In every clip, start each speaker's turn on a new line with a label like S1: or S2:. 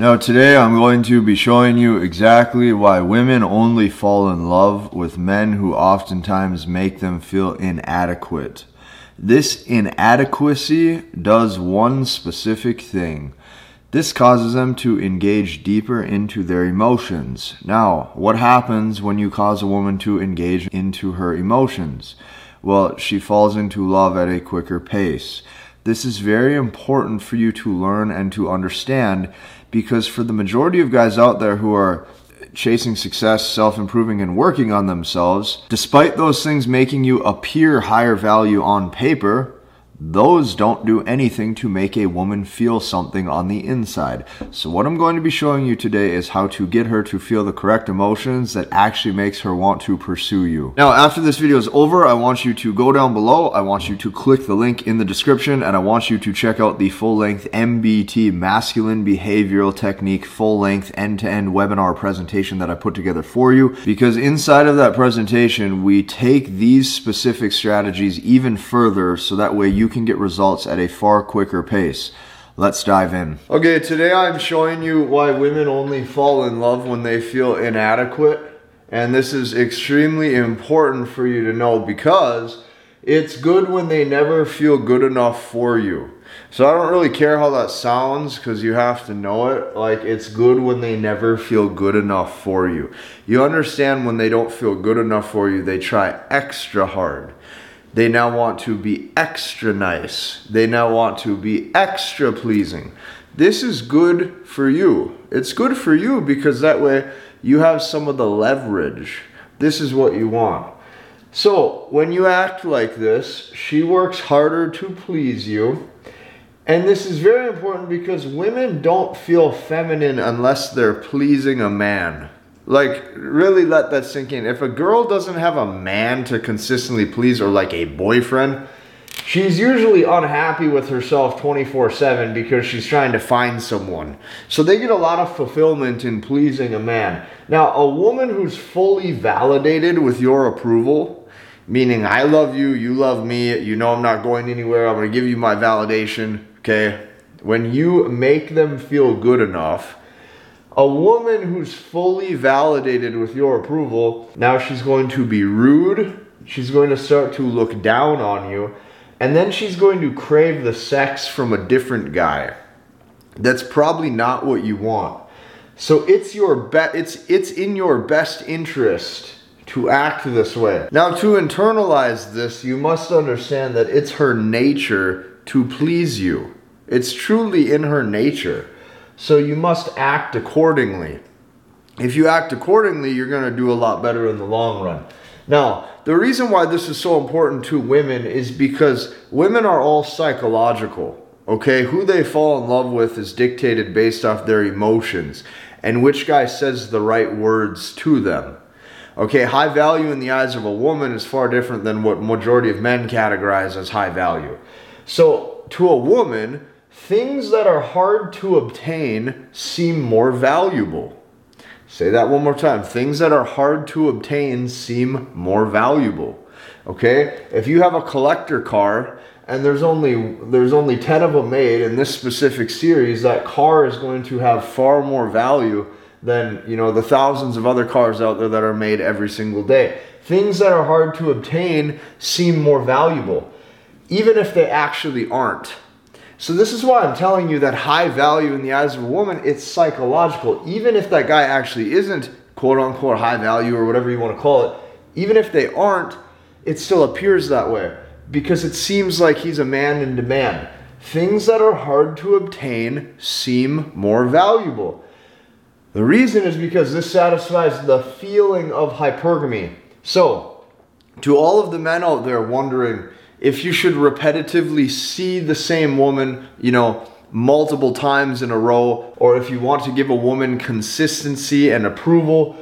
S1: Now today I'm going to be showing you exactly why women only fall in love with men who oftentimes make them feel inadequate. This inadequacy does one specific thing. This causes them to engage deeper into their emotions. Now, what happens when you cause a woman to engage into her emotions? Well, she falls into love at a quicker pace. This is very important for you to learn and to understand because for the majority of guys out there who are chasing success, self improving, and working on themselves, despite those things making you appear higher value on paper, those don't do anything to make a woman feel something on the inside. So what I'm going to be showing you today is how to get her to feel the correct emotions that actually makes her want to pursue you. Now, after this video is over, I want you to go down below. I want you to click the link in the description and I want you to check out the full-length MBT Masculine Behavioral Technique full-length end-to-end webinar presentation that I put together for you because inside of that presentation, we take these specific strategies even further so that way you can get results at a far quicker pace. Let's dive in. Okay, today I'm showing you why women only fall in love when they feel inadequate. And this is extremely important for you to know because it's good when they never feel good enough for you. So I don't really care how that sounds because you have to know it. Like it's good when they never feel good enough for you. You understand when they don't feel good enough for you, they try extra hard. They now want to be extra nice. They now want to be extra pleasing. This is good for you. It's good for you because that way you have some of the leverage. This is what you want. So, when you act like this, she works harder to please you. And this is very important because women don't feel feminine unless they're pleasing a man. Like, really let that sink in. If a girl doesn't have a man to consistently please or like a boyfriend, she's usually unhappy with herself 24 7 because she's trying to find someone. So they get a lot of fulfillment in pleasing a man. Now, a woman who's fully validated with your approval, meaning I love you, you love me, you know I'm not going anywhere, I'm going to give you my validation, okay? When you make them feel good enough, a woman who's fully validated with your approval, now she's going to be rude. She's going to start to look down on you. And then she's going to crave the sex from a different guy. That's probably not what you want. So it's your be- it's it's in your best interest to act this way. Now to internalize this, you must understand that it's her nature to please you. It's truly in her nature. So you must act accordingly. If you act accordingly, you're going to do a lot better in the long run. Now, the reason why this is so important to women is because women are all psychological. Okay, who they fall in love with is dictated based off their emotions and which guy says the right words to them. Okay, high value in the eyes of a woman is far different than what majority of men categorize as high value. So, to a woman, things that are hard to obtain seem more valuable. Say that one more time. Things that are hard to obtain seem more valuable. Okay? If you have a collector car and there's only there's only 10 of them made in this specific series, that car is going to have far more value than, you know, the thousands of other cars out there that are made every single day. Things that are hard to obtain seem more valuable even if they actually aren't. So this is why I'm telling you that high value in the eyes of a woman, it's psychological. Even if that guy actually isn't quote unquote high value or whatever you want to call it, even if they aren't, it still appears that way because it seems like he's a man in demand. Things that are hard to obtain seem more valuable. The reason is because this satisfies the feeling of hypergamy. So, to all of the men out there wondering, if you should repetitively see the same woman, you know, multiple times in a row, or if you want to give a woman consistency and approval,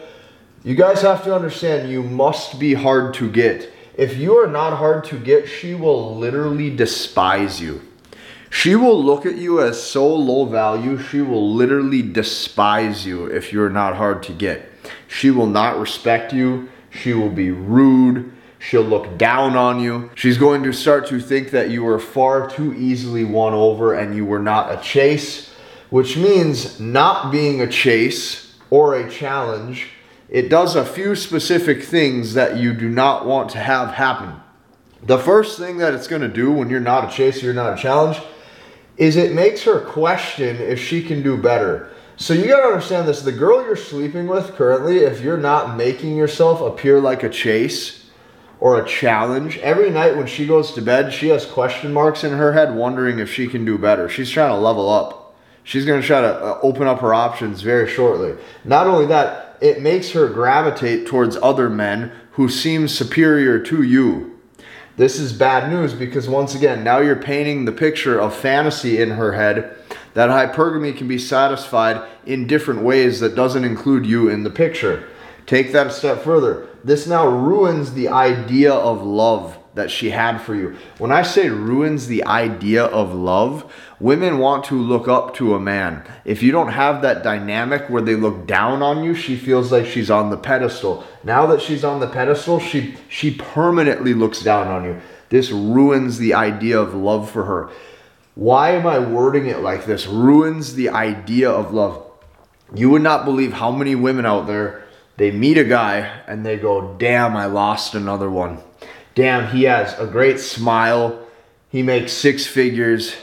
S1: you guys have to understand you must be hard to get. If you are not hard to get, she will literally despise you. She will look at you as so low value, she will literally despise you if you're not hard to get. She will not respect you, she will be rude, She'll look down on you. She's going to start to think that you were far too easily won over and you were not a chase. which means not being a chase or a challenge. It does a few specific things that you do not want to have happen. The first thing that it's going to do when you're not a chase, you're not a challenge, is it makes her question if she can do better. So you got to understand this. The girl you're sleeping with currently, if you're not making yourself appear like a chase or a challenge, every night when she goes to bed, she has question marks in her head wondering if she can do better. She's trying to level up. She's going to try to uh, open up her options very shortly. Not only that, it makes her gravitate towards other men who seem superior to you. This is bad news because once again, now you're painting the picture of fantasy in her head that hypergamy can be satisfied in different ways that doesn't include you in the picture. Take that a step further. This now ruins the idea of love that she had for you. When I say ruins the idea of love, women want to look up to a man. If you don't have that dynamic where they look down on you, she feels like she's on the pedestal. Now that she's on the pedestal, she she permanently looks down on you. This ruins the idea of love for her. Why am I wording it like this? Ruins the idea of love. You would not believe how many women out there they meet a guy and they go, "Damn, I lost another one." damn, he has a great smile. He makes six figures.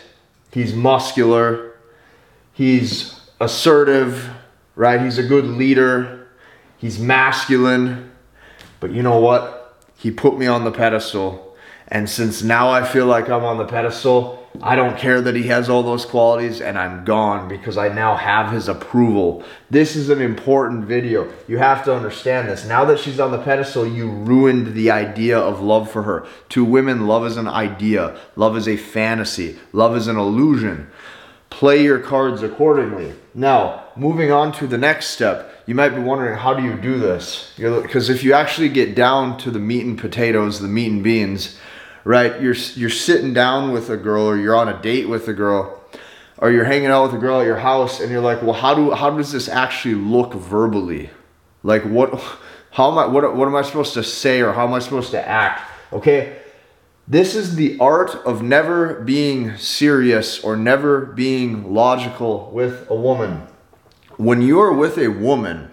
S1: He's muscular. He's assertive, right? He's a good leader. He's masculine. But you know what? He put me on the pedestal. And since now I feel like I'm on the pedestal, I don't care that he has all those qualities and I'm gone because I now have his approval. This is an important video. You have to understand this. Now that she's on the pedestal, you ruined the idea of love for her. To women, love is an idea. Love is a fantasy. Love is an illusion. Play your cards accordingly. Now, moving on to the next step. You might be wondering, how do you do this? Because if you actually get down to the meat and potatoes, the meat and beans, right? You're you're sitting down with a girl or you're on a date with a girl or you're hanging out with a girl at your house and you're like, "Well, how do how does this actually look verbally? Like what how am I what what am I supposed to say or how am I supposed to act?" Okay? This is the art of never being serious or never being logical with a woman. When you're with a woman,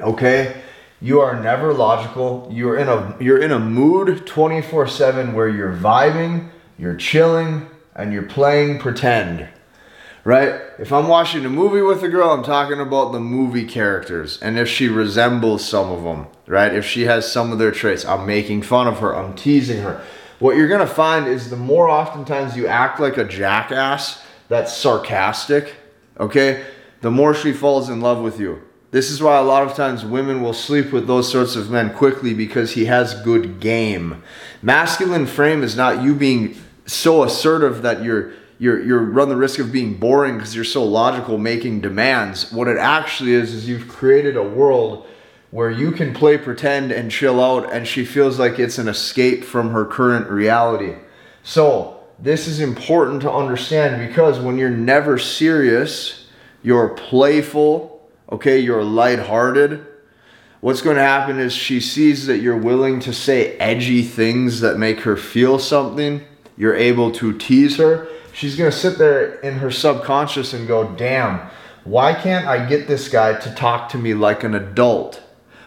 S1: okay? You are never logical. You're in a you're in a mood 24/7 where you're vibing, you're chilling, and you're playing pretend. Right? If I'm watching a movie with a girl, I'm talking about the movie characters and if she resembles some of them, right? If she has some of their traits, I'm making fun of her, I'm teasing her. What you're going to find is the more oftentimes you act like a jackass that's sarcastic, okay? The more she falls in love with you. This is why a lot of times women will sleep with those sorts of men quickly because he has good game. Masculine frame is not you being so assertive that you're you're you run the risk of being boring because you're so logical making demands. What it actually is is you've created a world where you can play pretend and chill out and she feels like it's an escape from her current reality. So, this is important to understand because when you're never serious, you're playful, okay, you're lighthearted, what's going to happen is she sees that you're willing to say edgy things that make her feel something. You're able to tease her. She's going to sit there in her subconscious and go, damn, why can't I get this guy to talk to me like an adult?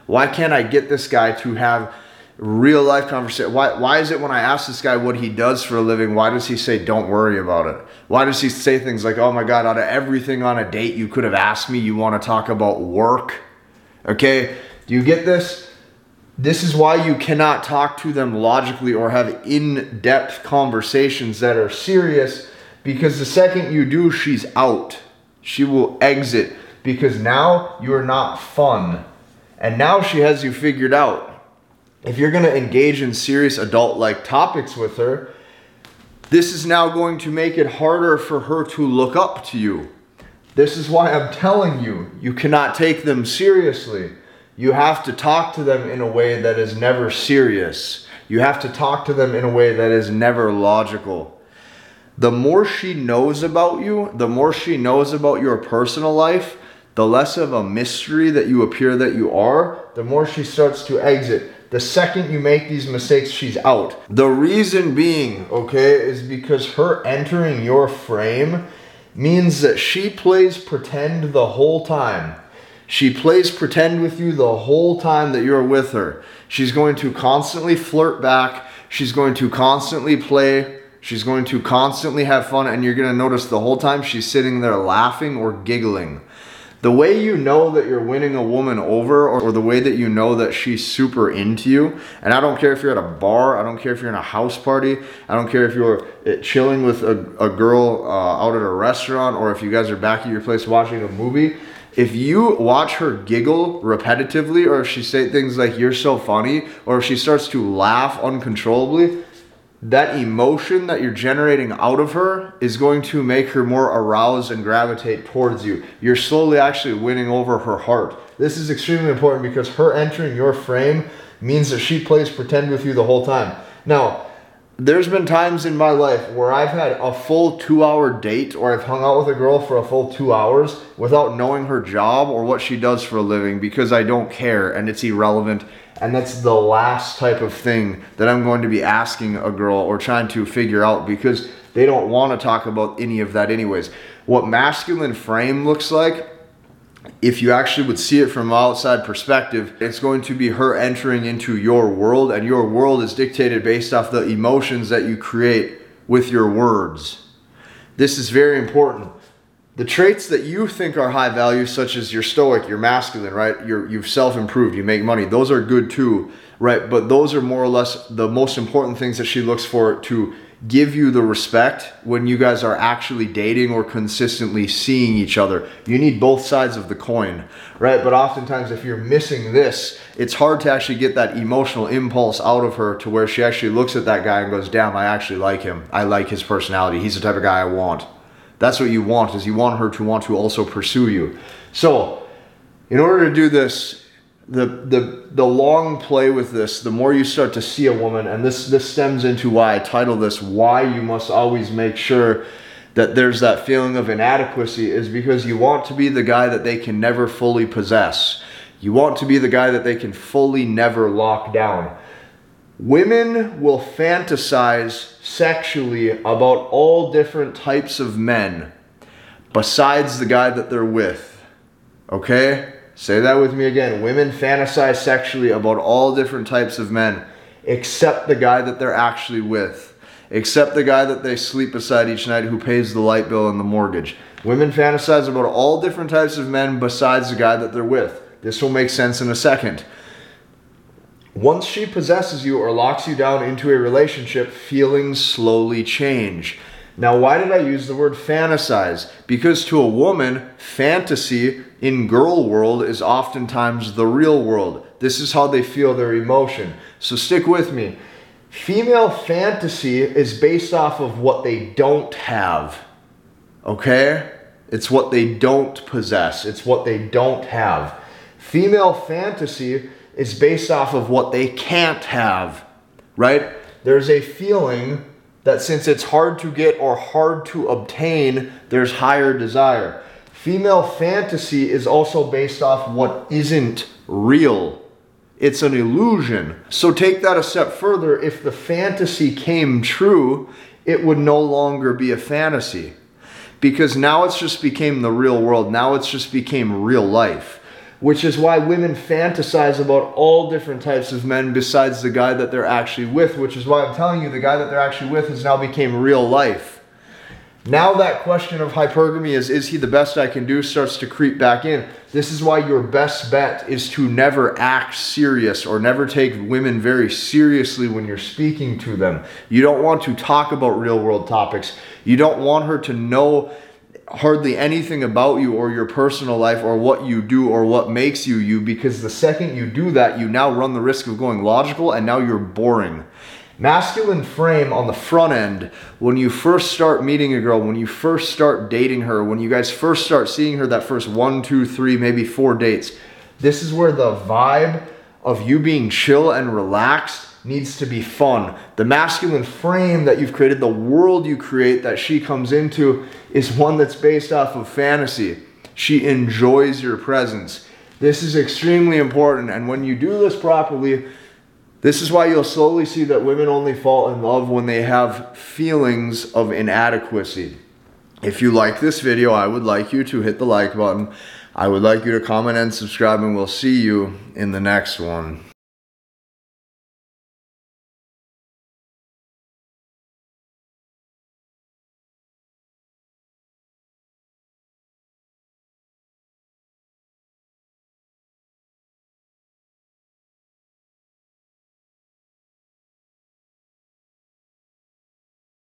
S1: Why can't I get this guy to have real life conversation. Why, why is it when I ask this guy what he does for a living, why does he say, don't worry about it? Why does he say things like, oh my God, out of everything on a date you could have asked me, you want to talk about work? Okay, do you get this? This is why you cannot talk to them logically or have in depth conversations that are serious because the second you do, she's out. She will exit because now you're not fun. And now she has you figured out if you're going to engage in serious adult like topics with her, this is now going to make it harder for her to look up to you. This is why I'm telling you, you cannot take them seriously. You have to talk to them in a way that is never serious. You have to talk to them in a way that is never logical. The more she knows about you, the more she knows about your personal life, the less of a mystery that you appear that you are, the more she starts to exit the second you make these mistakes, she's out. The reason being, okay, is because her entering your frame means that she plays pretend the whole time. She plays pretend with you the whole time that you're with her. She's going to constantly flirt back. She's going to constantly play. She's going to constantly have fun, and you're going to notice the whole time she's sitting there laughing or giggling. The way you know that you're winning a woman over, or, or, the way that you know that she's super into you, and I don't care if you're at a bar, I don't care if you're in a house party, I don't care if you're eh, chilling with a, a girl uh, out at a restaurant, or if you guys are back at your place watching a movie. If you watch her giggle repetitively, or if she say things like "you're so funny," or if she starts to laugh uncontrollably, that emotion that you're generating out of her is going to make her more aroused and gravitate towards you. You're slowly actually winning over her heart. This is extremely important because her entering your frame means that she plays pretend with you the whole time. Now, there's been times in my life where I've had a full two hour date or I've hung out with a girl for a full two hours without knowing her job or what she does for a living because I don't care and it's irrelevant and that's the last type of thing that I'm going to be asking a girl or trying to figure out because they don't want to talk about any of that, anyways. What masculine frame looks like, if you actually would see it from outside perspective, it's going to be her entering into your world, and your world is dictated based off the emotions that you create with your words. This is very important the traits that you think are high value, such as you're stoic, you're masculine, right? You're, you've self improved, you make money. Those are good too, right? But those are more or less the most important things that she looks for to give you the respect when you guys are actually dating or consistently seeing each other. You need both sides of the coin, right? But oftentimes, if you're missing this, it's hard to actually get that emotional impulse out of her to where she actually looks at that guy and goes, Damn, I actually like him. I like his personality. He's the type of guy I want. That's what you want is you want her to want to also pursue you. So, in order to do this, the the the long play with this, the more you start to see a woman, and this this stems into why I title this "Why You Must Always Make Sure." That there's that feeling of inadequacy is because you want to be the guy that they can never fully possess. You want to be the guy that they can fully never lock down. Women will fantasize sexually about all different types of men besides the guy that they're with. Okay? Say that with me again. Women fantasize sexually about all different types of men except the guy that they're actually with, except the guy that they sleep beside each night who pays the light bill and the mortgage. Women fantasize about all different types of men besides the guy that they're with. This will make sense in a second. Once she possesses you or locks you down into a relationship, feelings slowly change. Now, why did I use the word fantasize? Because to a woman, fantasy in girl world is oftentimes the real world. This is how they feel their emotion. So stick with me. Female fantasy is based off of what they don't have. Okay? It's what they don't possess, it's what they don't have. Female fantasy is based off of what they can't have, right? There's a feeling that since it's hard to get or hard to obtain, there's higher desire. Female fantasy is also based off what isn't real. It's an illusion. So take that a step further. If the fantasy came true, it would no longer be a fantasy. Because now it's just became the real world. Now it's just became real life which is why women fantasize about all different types of men besides the guy that they're actually with, which is why I'm telling you the guy that they're actually with has now became real life. Now that question of hypergamy is is he the best I can do starts to creep back in. This is why your best bet is to never act serious or never take women very seriously when you're speaking to them. You don't want to talk about real world topics. You don't want her to know hardly anything about you or your personal life or what you do or what makes you you because the second you do that, you now run the risk of going logical and now you're boring. Masculine frame on the front end, when you first start meeting a girl, when you first start dating her, when you guys first start seeing her that first one, two, three, maybe four dates, this is where the vibe of you being chill and relaxed needs to be fun. The masculine frame that you've created, the world you create that she comes into, is one that's based off of fantasy. She enjoys your presence. This is extremely important. And when you do this properly, this is why you'll slowly see that women only fall in love when they have feelings of inadequacy. If you like this video, I would like you to hit the like button. I would like you to comment and subscribe, and we'll see you in the next one.